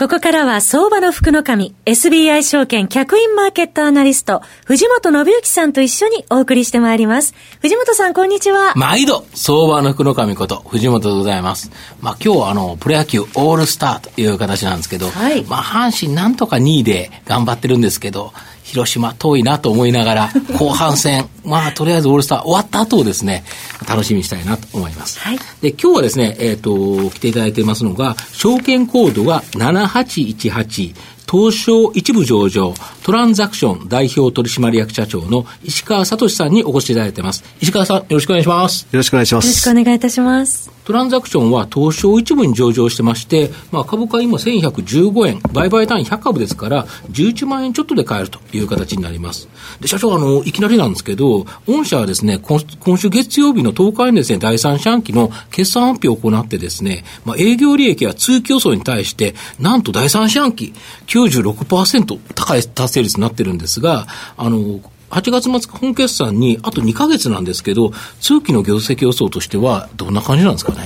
ここからは相場の福の神、SBI 証券客員マーケットアナリスト、藤本信之さんと一緒にお送りしてまいります。藤本さん、こんにちは。毎度、相場の福の神こと、藤本でございます。まあ今日はあの、プロ野球オールスターという形なんですけど、はい、まあ阪神なんとか2位で頑張ってるんですけど、広島遠いなと思いながら、後半戦、まあ、とりあえずオールスター終わった後をですね、楽しみにしたいなと思います。はい、で、今日はですね、えっ、ー、と、来ていただいてますのが、証券コードが7818、東証一部上場、トランザクション代表取締役社長の石川聡さんにお越しいただいてます。石川さん、よろしくお願いします。よろしくお願いします。よろしくお願いいたします。トランザクションは東証一部に上場してまして、まあ、株価今1115円、売買単位100株ですから、11万円ちょっとで買えるという形になります。で、社長、あの、いきなりなんですけど、御社はですね、今今週月曜日の10日にですね、第三四半期の決算発表を行ってですね、まあ、営業利益や通期予想に対して、なんと第三四半期96%高い達成率になってるんですが、あの、8月末本決算にあと2か月なんですけど、通期の業績予想としては、どんな感じなんですかね？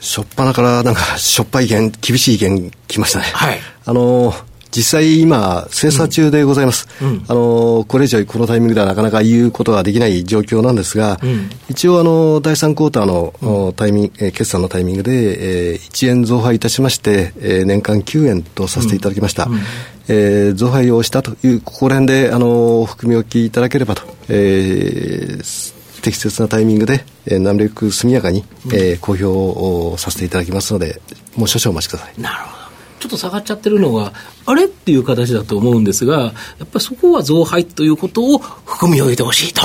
しょっぱなからなんかしょっぱい意見、厳しい意見来ましたね。はい。あの実際今、精査中でございます、うん、あのこれ以上このタイミングではなかなか言うことができない状況なんですが、うん、一応あの、第3クォーターの、タイミング、決算のタイミングで、えー、1円増配いたしまして、えー、年間9円とさせていただきました。うん。えー、増配をしたという、ここら辺で、あの、含み置きいただければと、えー、適切なタイミングで、えー、なるべく速やかに、うん、えー、公表をさせていただきますので、もう少々お待ちください。なるほど。ちょっと下がっちゃってるのが、あれっていう形だと思うんですが、やっぱりそこは増配ということを含み置いてほしいと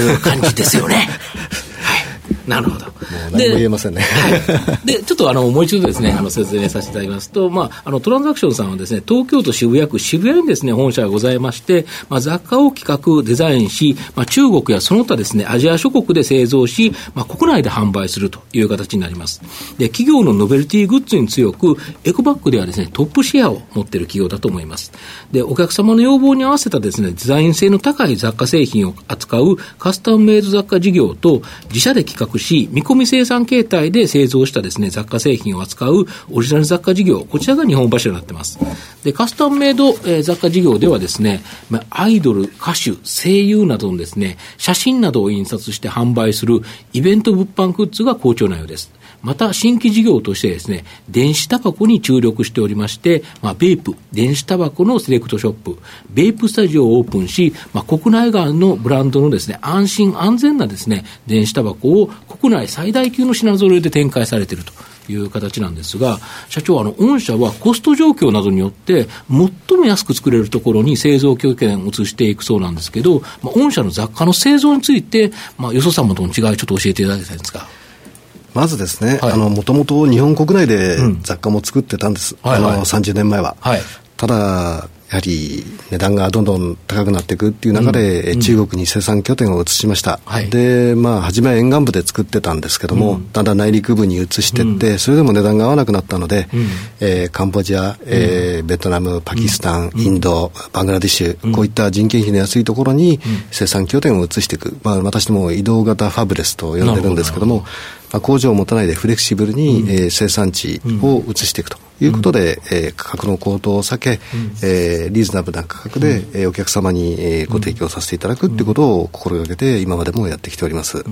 いう感じですよね。なるほど。何も言えませんね。で、ちょっとあの、もう一度ですね、あの、説明させていただきますと、まあ、あの、トランザクションさんはですね、東京都渋谷区渋谷にですね、本社がございまして、まあ、雑貨を企画、デザインし、まあ、中国やその他ですね、アジア諸国で製造し、まあ、国内で販売するという形になります。で、企業のノベルティグッズに強く、エコバッグではですね、トップシェアを持っている企業だと思います。で、お客様の要望に合わせたですね、デザイン性の高い雑貨製品を扱うカスタムメイド雑貨事業と、自社で企画し、見込み生産形態で製造したですね、雑貨製品を扱うオリジナル雑貨事業、こちらが日本柱になってます。で、カスタムメイド、えー、雑貨事業ではですね、まあ、アイドル、歌手、声優などのですね、写真などを印刷して販売するイベント物販グッズが好調なようです。また新規事業としてですね、電子タバコに注力しておりまして、まあ、ベープ、電子タバコのセレクトショップ、ベープスタジオをオープンし、まあ、国内外のブランドのですね、安心安全なですね、電子タバコを国内最大級の品揃えで展開されていると。いう形なんですが、社長、あの、御社はコスト状況などによって、最も安く作れるところに製造拠点を移していくそうなんですけど、まあ、御社の雑貨の製造について、まあ、よそ様との違い、ちょっと教えていただきたいんですか？まずですね、あの、もともと日本国内で雑貨も作ってたんです。うん、あの、30年前は。はい、ただ、やはり値段がどんどん高くなっていくっていう中で、うん、中国に生産拠点を移しました、はい、でまあ初めは沿岸部で作ってたんですけども、うん、だんだん内陸部に移していって、うん、それでも値段が合わなくなったので、うん、えー、カンボジア、えー、ベトナムパキスタン、インドバングラディッシュ、こういった人件費の安いところに生産拠点を移していく、まあ、私ども移動型ファブレスと呼んでるんですけどもまあ、工場を持たないでフレキシブルに、うん、えー、生産地を移していくということで、うん、えー、価格の高騰を避け、うん、えー、リーズナブルな価格で、うん、えー、お客様に、えー、ご提供させていただくということを心がけて今までもやってきております。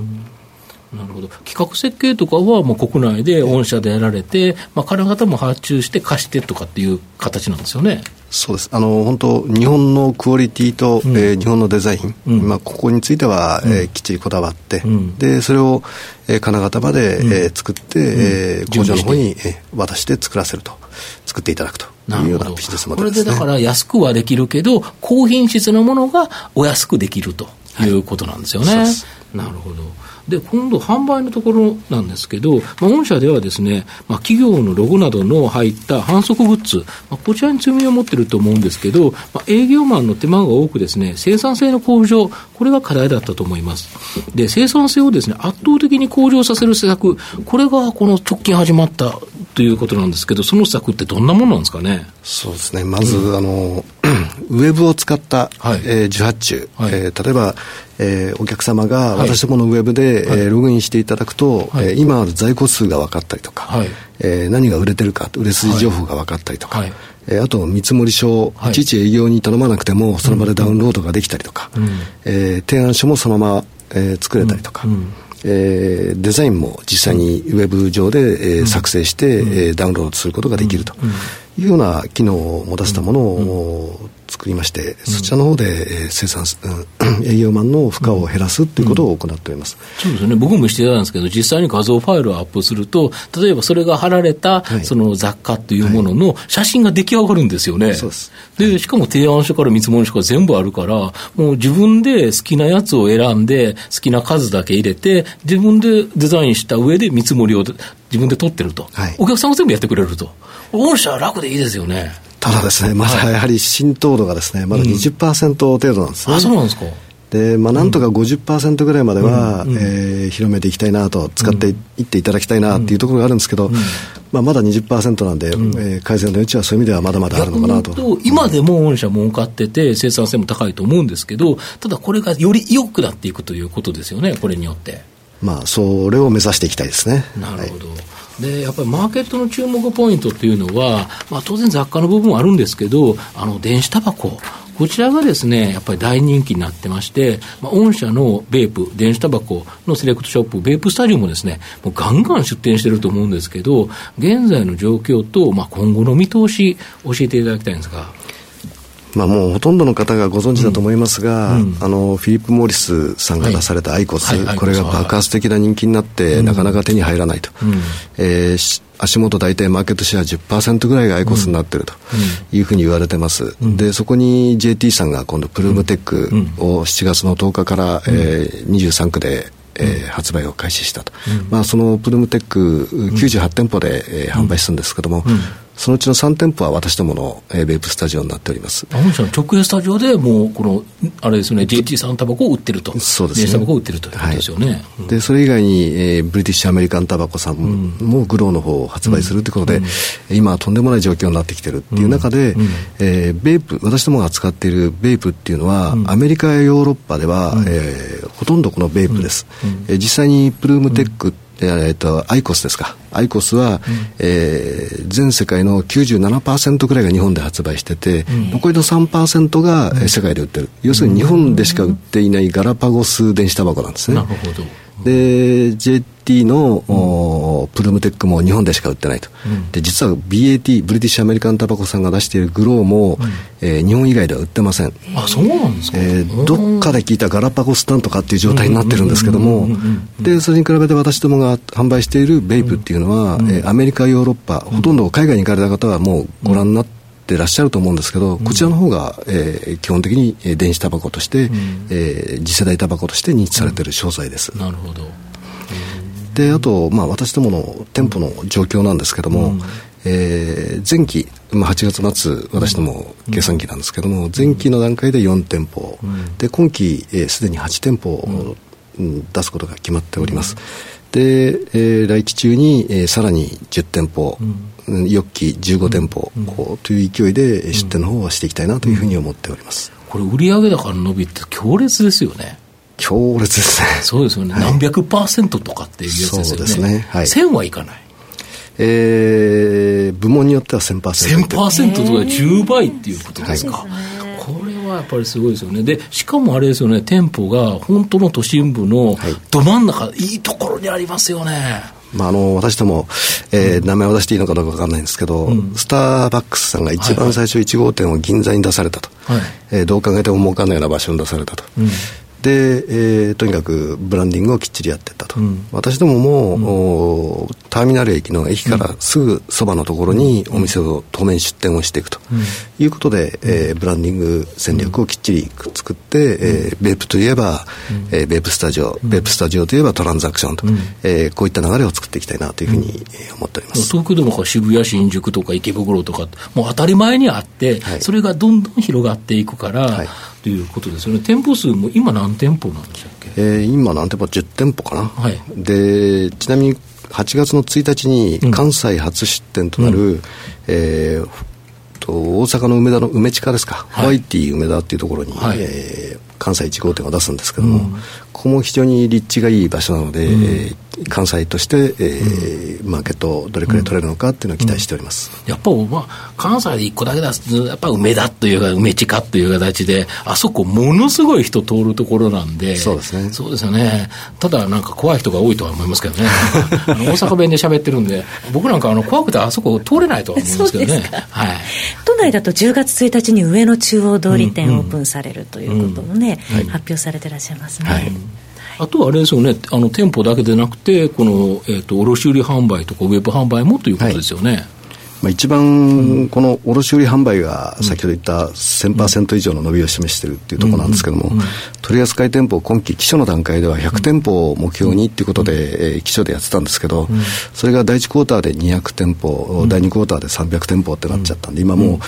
なるほど。企画設計とかはもう国内で御社でやられて、まあ、金型も発注して貸してとかっていう形なんですよね。そうです。あの本当日本のクオリティと、うん、えー、日本のデザイン、うん、まあ、ここについては、うん、えー、きっちりこだわって、うん、でそれを、えー、金型まで、うん、えー、作って、うん、えー、工場の方に、えー、渡して作らせると。作っていただくというようなビジネスモデルです、ね、これでだから安くはできるけど高品質のものがお安くできるということなんですよね。はいなるほど。で、今度販売のところなんですけど、まあ、御社ではですね、まあ、企業のロゴなどの入った反則グッズ、まあ、こちらに強みを持ってると思うんですけど、まあ、営業マンの手間が多くですね、生産性の向上、これが課題だったと思います。で、生産性をですね、圧倒的に向上させる施策、これがこの直近始まったということなんですけど、その施策ってどんなものなんですかね？そうですね。まず、うん、あの、ウェブを使った、はい、えー、受発注、はい、えー、例えば、えー、お客様が私どものウェブで、はい、えー、ログインしていただくと、はい、えー、今ある在庫数が分かったりとか、はい、えー、何が売れてるか、売れ筋情報が分かったりとか、はい、えー、あと見積書、い、ちいち営業に頼まなくても、その場でダウンロードができたりとか、うん、えー、提案書もそのまま、えー、作れたりとか、うんうんえー、デザインも実際にウェブ上で、えー、作成して、うん、えー、ダウンロードすることができるというような機能を持たせたものを作りまして、そちらの方で、えー、生産、うん、営業マンの負荷を減らすということを行っております、そうですね、僕もしてたんですけど、実際に画像ファイルをアップすると、例えばそれが貼られた、その雑貨というものの写真が出来上がるんですよね。はい、でしかも提案書から見積もり書が全部あるから、もう自分で好きなやつを選んで、好きな数だけ入れて、自分でデザインした上で見積もりを自分で取ってると、はい、お客さんも全部やってくれると、御社は楽でいいですよね。ただですね、まだやはり浸透度がですね、まだ20%程度なんですね。あ、そうなんですか。で、まあ、なんとか50%ぐらいまでは、うん、えー、広めていきたいなと、使っていっていただきたいなっていうところがあるんですけど、うん、まあ、まだ20%なんで、うん、えー、改善の余地はそういう意味ではまだまだあるのかなと。今でも御社儲かってて、生産性も高いと思うんですけど、ただこれがより良くなっていくということですよね、これによって。まあ、それを目指していきたいですね。なるほど。はいでやっぱりマーケットの注目ポイントっていうのは、まあ、当然雑貨の部分はあるんですけど、あの電子タバコ、こちらがですね、やっぱり大人気になってまして、まあ、御社のベープ、電子タバコのセレクトショップ、ベープスタジオもですね、もうガンガン出店してると思うんですけど、現在の状況と、まあ、今後の見通し、教えていただきたいんですが。まあ、もうほとんどの方がご存知だと思いますが、うん。あのフィリップ・モーリスさんが出されたアイコス、はい、これが爆発的な人気になって、なかなか手に入らないと、うん、えー、足元大体マーケットシェア10%ぐらいがアイコスになっているというふうに言われてます、うん、でそこに JT さんが今度プルームテックを7月の10日から、えー、23区でえー、発売を開始したと、うん、まあ、そのプルームテック98店舗で、えー、販売するんですけども、うんそのうちの3店舗は私どもの、えー、ベープスタジオになっております。本社の直営スタジオでもうこのあれですね JT さんタバコを売ってると。そうです。ねタバコを売ってるということです。よね、はいうん、でそれ以外に、えー、 British American Tobaccoさんも glo の方を発売す。るということで、うん、今はとんでもない状況になってきてるっていう中で、うん、えー、ベープ私どもが使っているベープっていうのは、アメリカやヨーロッパでは、えー、ほとんどこのベープです、えー、実際に Ploom TECH えーと、 IQOS ですか、 IQOS は、うん、えー、全世界の97%ぐらいが日本で発売してて、うん、残りの3%が世界で売ってる、要するに日本でしか売っていないガラパゴス電子タバコなんですね。なるほどで JT の、うん、 Ploom TECH も日本でしか売ってないと、うん、で実は BAT British American Tobacco さんが出している glo も、うん、えー、日本以外では売ってません。あそうなんですか、えー、どっかで聞いたガラパゴスタンとかっていう状態になってるんですけどもでそれに比べて私どもが販売しているベイプっていうのは、うん、えー、アメリカヨーロッパほとんど海外に行かれた方はもうご覧になってってらっしゃると思うんですけど、こちらの方が、えー、基本的に電子タバコとして、うん、えー、次世代タバコとして認知されている商材です。なるほど。であと、まあ、私どもの店舗の状況なんですけども、うん、えー、前期、まあ、8月末私ども計算期なんですけども、前期の段階で4店舗、うん、で今期すで、えー、に8店舗を、うん、出すことが決まっております、で、えー、来期中に、えー、さらに10店舗、翌期15店舗、うん、という勢いで出店の方はしていきたいなというふうに思っております、これ売上高の伸びって強烈ですよね強烈ですね。そうですよね。はい、何百パーセントとかっていうやつですよね。そうですね。はい。1000はいかない。えー、部門によっては1000%。1000%とか10倍っていうことですか。はい、これはやっぱりすごいですよね。で、しかもあれですよね、店舗が本当の都心部のど真ん中、はい、いいところにありますよね。まあ、あの私ども、えー、うん、名前を出していいのかどうか分かんないんですけど、うん、スターバックスさんが一番最初1号店を銀座に出されたと、はい、えー、どう考えても儲かんないような場所に出されたと、うんで、えー、とにかくブランディングをきっちりやってったと。と、うん、私どもも、うん、ターミナル駅の駅からすぐそばのところにお店を当面出店をしていくと。いうことで、うん、えー、ブランディング戦略をきっちり作って、えー、ベープといえば、えー、ベープスタジオ、ベープスタジオといえばトランザクションと、うん、えー、こういった流れを作っていきたいなというふうに思っております。東京でも渋谷、新宿とか池袋とか、もう当たり前にあって、はい、それがどんどん広がっていくから、はいということですよね、店舗数も今、何店舗なんでしたっけ、えー、今、何店舗、10店舗かな、はい、でちなみに8月の1日に関西初出店となる、うん、えー、と大阪の梅田の梅地下ですか、はい、ホワイティ梅田っていうところに、はい、えー、関西1号店を出すんですけども、うん、ここも非常に立地がいい場所なので、うん、えー、関西として、えー、マーケットをどれくらい取れるのかっていうのを期待しております、やっぱ、まあ、関西で1個だけ出すやっぱ梅田というか梅地下という形であそこものすごい人通るところなんでそうですね。そうですよね。ただなんか怖い人が多いとは思いますけどね。大阪弁で喋ってるんで僕なんかあの怖くてあそこ通れないとは思うんですけどね。はい、都内だと10月1日に上野中央通り店オープンされるということもね、うんうん、発表されてらっしゃいますね、はい。あとはあれですよね、あの店舗だけでなくて、この、えーと、卸売販売とかウェブ販売もということですよね。はい。まあ、一番この卸売販売が先ほど言った1000%以上の伸びを示しているっていうところなんですけども、取扱店舗、今期、基礎の段階では100店舗を目標にっていうことで、基礎でやってたんですけど、それが第1クォーターで200店舗、第2クォーターで300店舗ってなっちゃったんで、今もう、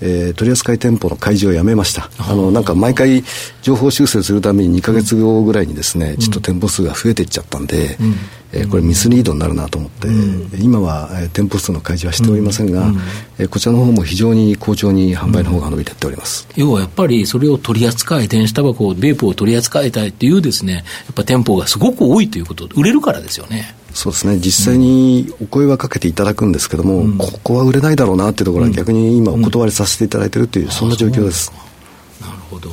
えー、取扱店舗の開示をやめました。あの、なんか毎回情報修正するために2か月後ぐらいにですね、ちょっと店舗数が増えていっちゃったんで、うん、えー、これミスリードになるなと思って、うん、今は、えー、店舗数の開示はしておりませんが、うん、えー、こちらの方も非常に好調に販売の方が伸びていっております。要はやっぱりそれを取り扱い、電子タバコ、ベープを取り扱いたいっていうですね、やっぱ店舗がすごく多いということ、売れるからですよね。そうですね。実際にお声はかけていただくんですけども、うん、ここは売れないだろうなっていうところは逆に今お断りさせていただいているという、うん、そんな状況です。なるほど。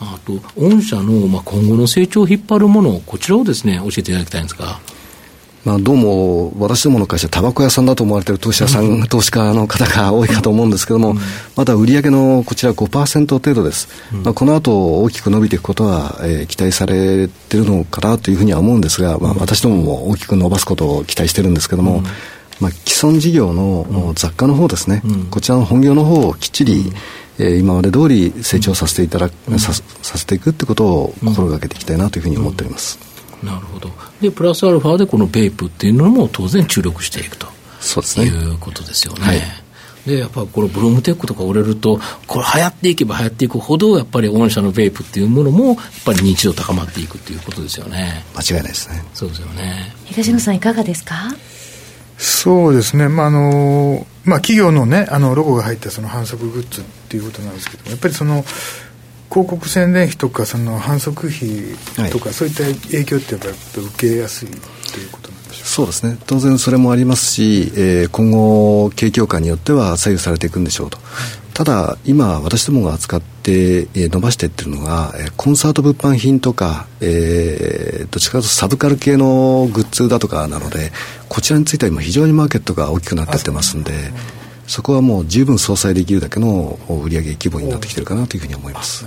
あと御社のまあ今後の成長を引っ張るものこちらをですね教えていただきたいんですか。まあ、どうも私どもの会社タバコ屋さんだと思われている投資家さん、投資家の方が多いかと思うんですけども、まだ売上のこちら5%程度です、まあ、この後大きく伸びていくことは、えー、期待されているのかなというふうには思うんですが、まあ、私どもも大きく伸ばすことを期待してるんですけども、まあ、既存事業の雑貨の方ですね、こちらの本業の方をきっちり、えー、今まで通り成長させていただく、ささせていくってことを心がけていきたいなというふうに思っております。なるほど。で、プラスアルファでこのベイプっていうのも当然注力していくと。そうですね。いうことですよね。はいで、やっぱこのブルームテックとか売れると、これ流行っていけば流行っていくほど、やっぱり御社のベイプっていうものも、やっぱり認知度高まっていくっていうことですよね。間違いないですね。そうですよね。東野さんいかがですか？そうですね。まあ、あの、まあ、企業のね、あの、ロゴが入ったその反則グッズっていうことなんですけども、やっぱりその、広告宣伝費とかその反則費とか、はい、そういった影響ってやっぱり受けやすいということなんでしょうそうですね。当然それもありますし、えー、今後景況感によっては左右されていくんでしょうと、ただ今私どもが扱って、えー、伸ばしていってるのが、えー、コンサート物販品とか、えー、どっちかというとサブカル系のグッズだとかなのでこちらについては今非常にマーケットが大きくなっていってますんで、そこはもう十分相殺できるだけの売上規模になってきてるかなというふうに思います。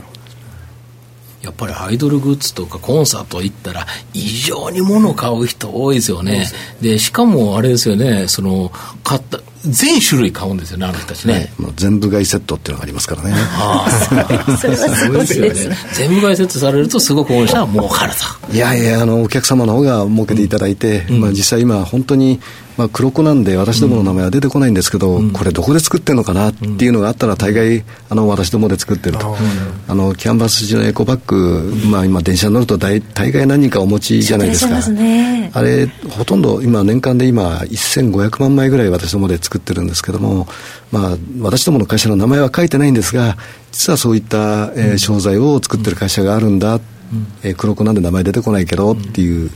やっぱりアイドルグッズとかコンサート行ったら異常に物を買う人多いですよね。で、しかもあれですよね、その、買った、全種類買うんですよね、あの人たちね。ね全部買いセットっていうのがありますからね。ああ、それはすごいですよね。全部買いセットされるとすごく御社は儲かると。いやいや、あの、お客様の方が儲けていただいて、うん、まあ実際今本当にまあ、黒子なんで私どもの名前は出てこないんですけど、うん、これどこで作ってるのかな？っていうのがあったら大概あの私どもで作ってると、あのキャンバス地のエコバッグ、まあ、今電車に乗ると大大概何人かお持ちじゃないですか、ね、あれほとんど今年間で今1500万枚ぐらい私どもで作ってるんですけども、まあ、私どもの会社の名前は書いてないんですが実はそういった、えー、商材を作ってる会社があるんだ、うん、えー、黒子なんで名前出てこないけどっていう、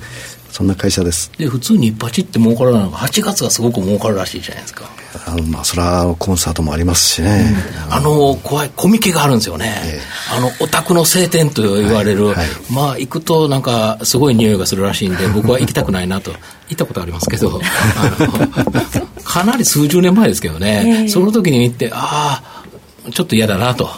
そんな会社です。で普通にバチって儲からないのが8月がすごく儲かるらしいじゃないですか。あのまあそれはコンサートもありますしね、うん、あの怖いコミケがあるんですよね、えー、あのオタクの晴天と言われる、はいはい、まあ行くとなんかすごい匂いがするらしいんで 僕は行きたくないなと。行ったことありますけど。かなり数十年前ですけどね、えー、その時に行ってああちょっと嫌だなと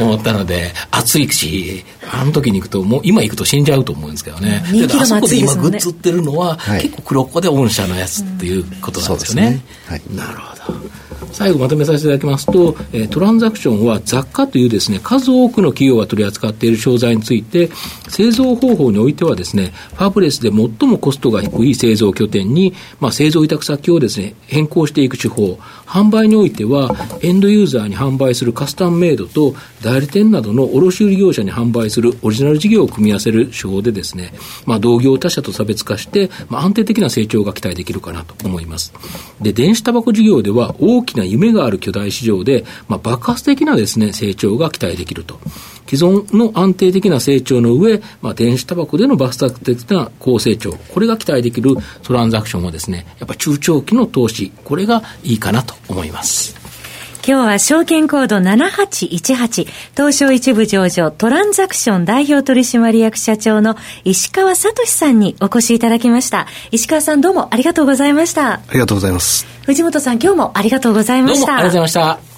思ったので、暑いし、あの時に行くと、もう今行くと死んじゃうと思うんですけどね。人気のあそこで今グねッズ売ってるのは、はい結構黒子で御社のやつっていうことなんですよね。そうですねはいなるほど。最後まとめさせていただきますと、えートランザクションは雑貨というですね、数多くの企業が取り扱っている商材について、製造方法においてはですね、ファブレスで最もコストが低い製造拠点に、まあ、製造委託先をですね、変更していく手法、販売においては、エンドユーザーに販売するカスタムメイドと、代理店などの卸売業者に販売するオリジナル事業を組み合わせる手法でですね、まあ、同業他社と差別化して、まあ、安定的な成長が期待できるかなと思います。で、電子タバコ事業では大きな夢がある巨大市場で、まあ、爆発的なですね、成長が期待できると。既存の安定的な成長の上、まあ、電子タバコでの爆発的な高成長、これが期待できるトランザクションはですね、やっぱ中長期の投資、これがいいかなと思います。今日は証券コード7818東証一部上場トランザクション代表取締役社長の石川聡さんにお越しいただきました。石川さんどうもありがとうございました。ありがとうございます。藤本さん今日もありがとうございました。どうもありがとうございました。